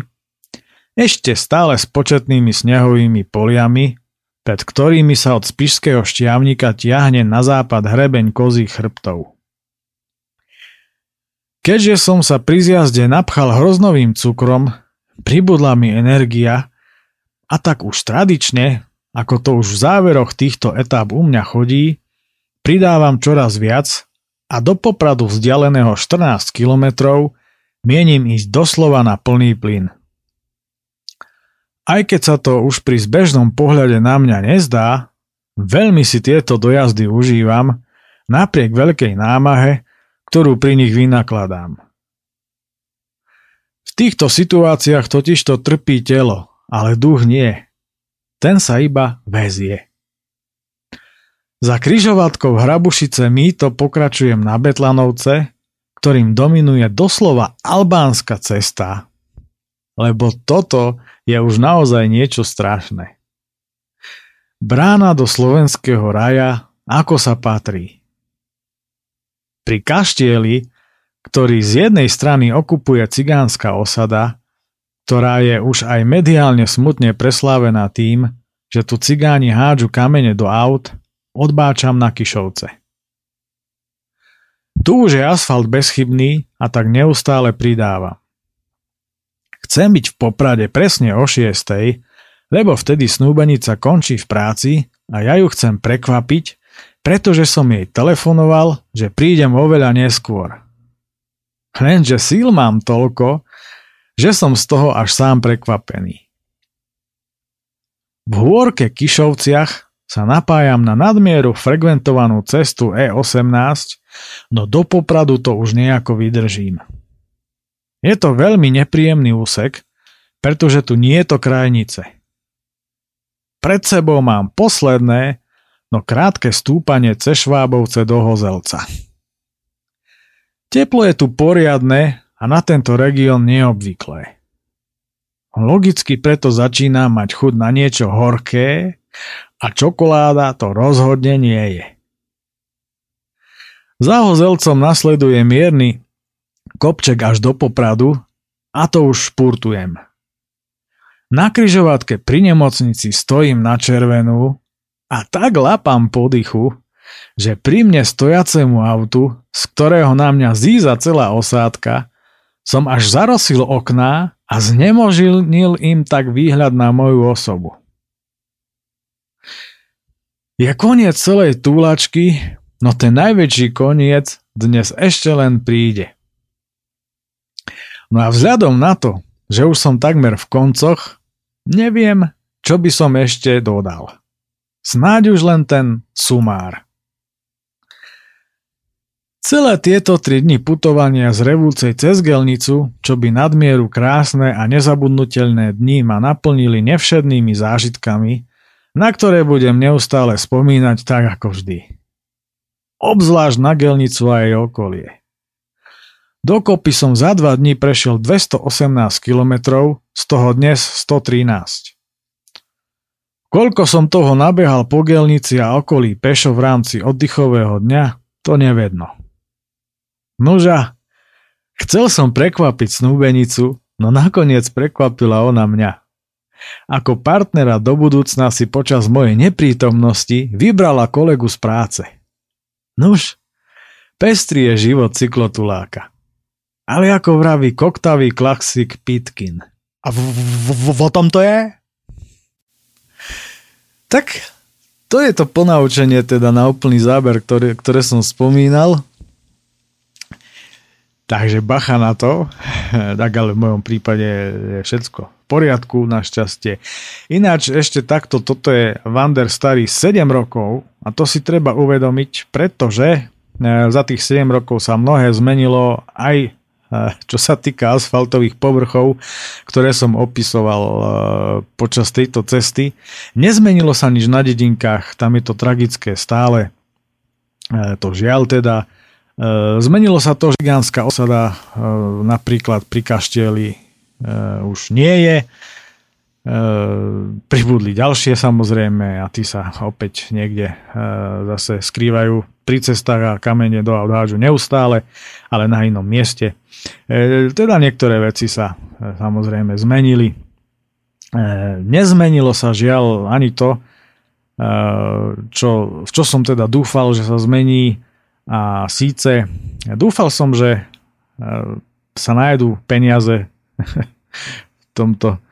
ešte stále s početnými snehovými poliami, pred ktorými sa od spišského šťavníka tiahne na západ hrebeň kozích chrbtov. Keďže som sa pri zjazde napchal hroznovým cukrom, pribudla mi energia a tak už tradične, ako to už v záveroch týchto etáp u mňa chodí, pridávam čoraz viac a do Popradu vzdialeného 14 kilometrov mienim ísť doslova na plný plyn. Aj keď sa to už pri zbežnom pohľade na mňa nezdá, veľmi si tieto dojazdy užívam, napriek veľkej námahe, ktorú pri nich vynakladám. V týchto situáciách totiž to trpí telo, ale duch nie. Ten sa iba väzie. Za kryžovatkou Hrabušice mýto pokračujem na Betlanovce, ktorým dominuje doslova albánska cesta, lebo toto je už naozaj niečo strašné. Brána do slovenského raja, ako sa patrí. Pri kaštieli, ktorý z jednej strany okupuje cigánska osada, ktorá je už aj mediálne smutne preslávená tým, že tu cigáni hádžu kamene do aut, odbáčam na Kišovce. Tu už je asfalt bezchybný a tak neustále pridáva. Chcem byť v Poprade presne o 6, lebo vtedy snúbenica končí v práci a ja ju chcem prekvapiť, pretože som jej telefonoval, že prídem oveľa neskôr. Lenže síl mám toľko, že som z toho až sám prekvapený. V hôrke Kišovciach sa napájam na nadmieru frekventovanú cestu E18, no do Popradu to už nejako vydržím. Je to veľmi nepríjemný úsek, pretože tu nie je to krajnice. Pred sebou mám posledné, no krátke stúpanie cez Švábovce do Hozelca. Teplo je tu poriadne a na tento región neobvyklé. Logicky preto začína mať chud na niečo horké a čokoláda to rozhodne nie je. Za Hozelcom nasleduje mierny kopček až do Popradu a to už špurtujem. Na kryžovatke pri nemocnici stojím na červenú a tak lapám po dychu, že pri mne stojacemu autu, z ktorého na mňa zíza celá osádka, som až zarosil okná a znemožnil im tak výhľad na moju osobu. Je koniec celej túlačky, no ten najväčší koniec dnes ešte len príde. No a vzhľadom na to, že už som takmer v koncoch, neviem, čo by som ešte dodal. Snáď už len ten sumár. Celé tieto tri dni putovania z Revúcej cez Gelnicu, čo by nadmieru krásne a nezabudnutelné dni ma naplnili nevšednými zážitkami, na ktoré budem neustále spomínať tak ako vždy. Obzvlášť na Gelnicu a jej okolie. Dokopy som za dva dní prešiel 218 km, z toho dnes 113. Koľko som toho nabehal po gelnici a okolí pešo v rámci oddychového dňa, to nevedno. Noža, chcel som prekvapiť snúbenicu, no nakoniec prekvapila ona mňa. Ako partnera do budúcna si počas mojej neprítomnosti vybrala kolegu z práce. Nuž, pestrý je život cyklotuláka. Ale ako vraví koktavý klasik Pitkin. A v, v, v, v, tom to je? Tak to je to ponaučenie teda na úplný záber, ktoré, ktoré som spomínal. Takže bacha na to, tak ale v mojom prípade je všetko v poriadku, našťastie. Ináč ešte takto, toto je Vander starý 7 rokov a to si treba uvedomiť, pretože eh, za tých 7 rokov sa mnohé zmenilo aj čo sa týka asfaltových povrchov, ktoré som opisoval e, počas tejto cesty. Nezmenilo sa nič na dedinkách, tam je to tragické stále, e, to žiaľ teda. E, zmenilo sa to, že gigánska osada napríklad pri kaštieli už nie je. Pribudli ďalšie samozrejme a tí sa opäť niekde zase skrývajú pri cestách a kamene do aut neustále, ale na inom mieste. E, teda niektoré veci sa e, samozrejme zmenili. E, nezmenilo sa žiaľ ani to, čo, čo som teda dúfal, že sa zmení a síce dúfal som, že sa nájdú peniaze v tomto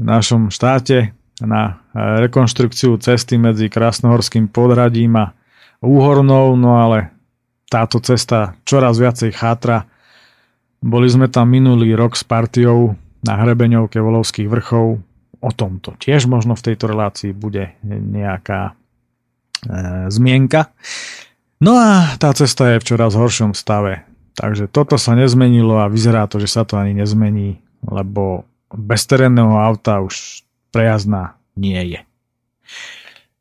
našom štáte na rekonštrukciu cesty medzi Krásnohorským podradím a Úhornou, no ale táto cesta čoraz viacej chátra. Boli sme tam minulý rok s partiou na hrebeňovke Volovských vrchov. O tomto tiež možno v tejto relácii bude nejaká e, zmienka. No a tá cesta je v čoraz horšom stave. Takže toto sa nezmenilo a vyzerá to, že sa to ani nezmení, lebo bez terénneho auta už prejazdná nie je.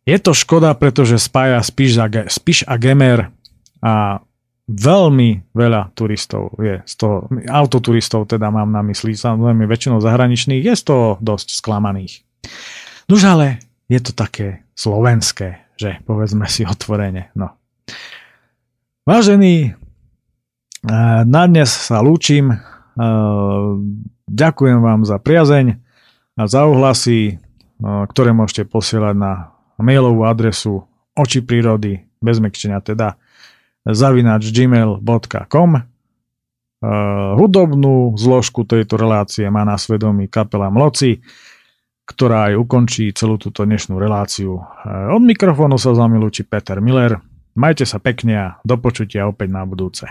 Je to škoda, pretože spája Spiš a, Spiš a Gemer a veľmi veľa turistov je z toho, autoturistov teda mám na mysli, samozrejme väčšinou zahraničných, je z toho dosť sklamaných. Nož ale je to také slovenské, že povedzme si otvorene. No. Vážení, eh, na dnes sa lúčim. Eh, ďakujem vám za priazeň a za ohlasy, eh, ktoré môžete posielať na mailovú adresu oči prírody, bez mekčenia teda, zavinač gmail.com. Uh, hudobnú zložku tejto relácie má na svedomí kapela Mloci, ktorá aj ukončí celú túto dnešnú reláciu. Uh, od mikrofónu sa z vami lúči Peter Miller. Majte sa pekne a do počutia opäť na budúce.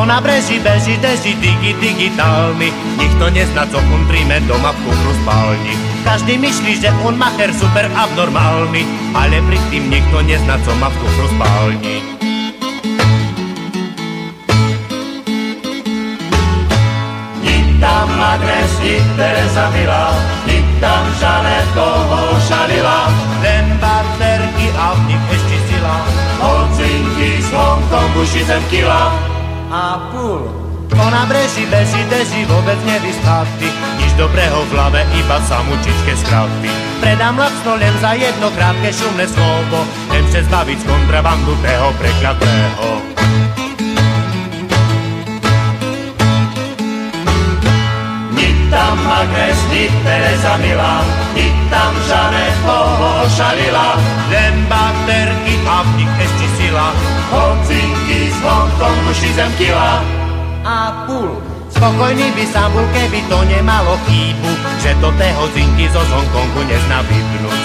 Po nabreží beží deží digi digitálny Nikto nezná, co on príjme doma v kufru spálni. Každý myslí, že on macher super abnormálny Ale pri tým nikto nezná, co má v kufru spálni. Tam adres, ni Teresa Milá, ni tam Žanet toho šalila. Len baterky a v nich ešte sila, hocinky z Hongkongu šizem kila a púl. Po nabreží beží, deží vôbec nevyspatý, nič dobrého v hlave, iba samučičke skratby. Predám lacno len za jedno krátke šumné slovo, len chce zbaviť z kontrabandu toho prekľatého. Tam Agnes, ni Teresa Milá, ni tam Žanet koho ošalila, len baterky a v nich ešte sila, hocinky z Hongkongu šizem kila a púl. Spokojný by sám bol, keby to nemalo chýbu, že to té hodzinky zo Hongkongu nezná vypnúť.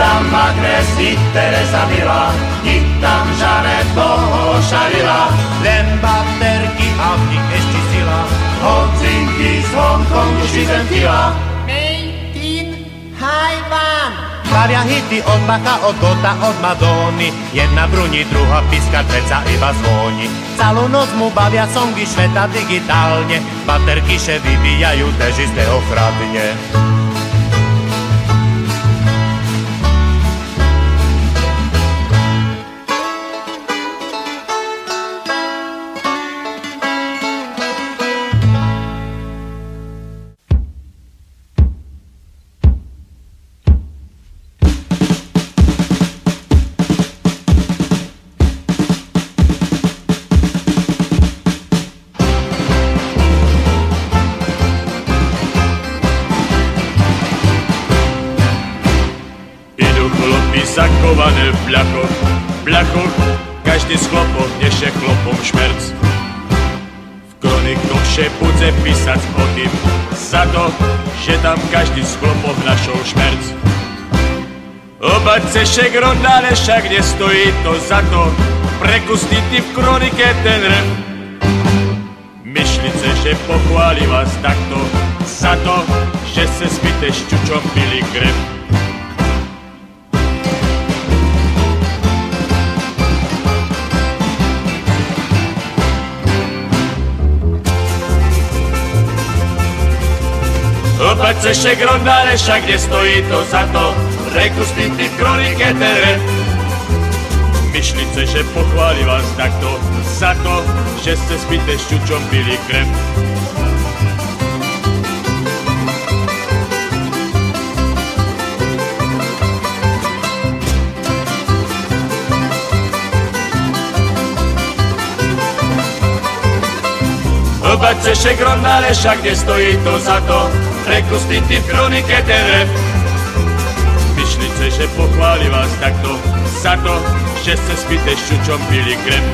Tam Agnes, ni Teresa Milá, ni tam Žanet toho šalila. Len baterky a v nich ešte sila, hocinky z Hongkongu šizem kila. Made Taiwan. Bavia hity od Bacha, od Gota, od Madony Jedna bruni, druhá píska, treca iba zvoni Celú noc mu bavia songy šveta digitálne Baterky še vyvíjajú težistého chradne v bľachoch, bľachoch, každý z chlopov neše chlopom šmerc. V kronikoch še budze písať o tým, za to, že tam každý z chlopov našol šmerc. Obať šek rondále však nestojí to za to, prekusný ty v kronike ten rm. Myšlice, že pochváli vás takto, za to, že se spíte šťučom pili krev. Opať se šek rondále, však nestojí to za to, reku spíti v kronike teren. Myšlice, že pochváli vás takto, za to, že ste spíte šťučom pili krem. Obať se šek rondále, však nestojí to za to, reku spíti v kronike teren. Myšlice, že pochváli vás takto, za to, že ste spíte šťučom pili krem.